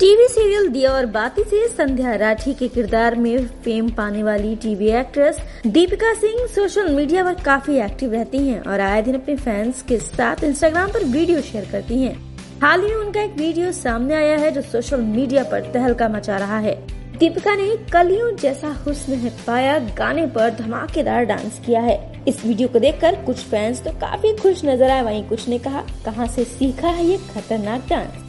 TV serial दिया और बाती से संध्या राठी के किरदार में फेम पाने वाली TV actress Deepika Singh social media पर काफ़ी एक्टिव रहती हैं और आए दिन अपने फैंस के साथ इंस्टाग्राम पर वीडियो शेयर करती हैं। हाल ही में उनका एक वीडियो सामने आया है जो सोशल मीडिया पर तहलका मचा रहा है। दीपिका ने कलियों जैसा हुस्न है पाया, गाने पर धमाकेदार डांस किया है। इस वीडियो को देखकर कुछ फैंस तो काफ़ी खुश नज़र आए, वहीं कुछ ने कहा, कहाँ से सीखा है ये खतरनाक डांस?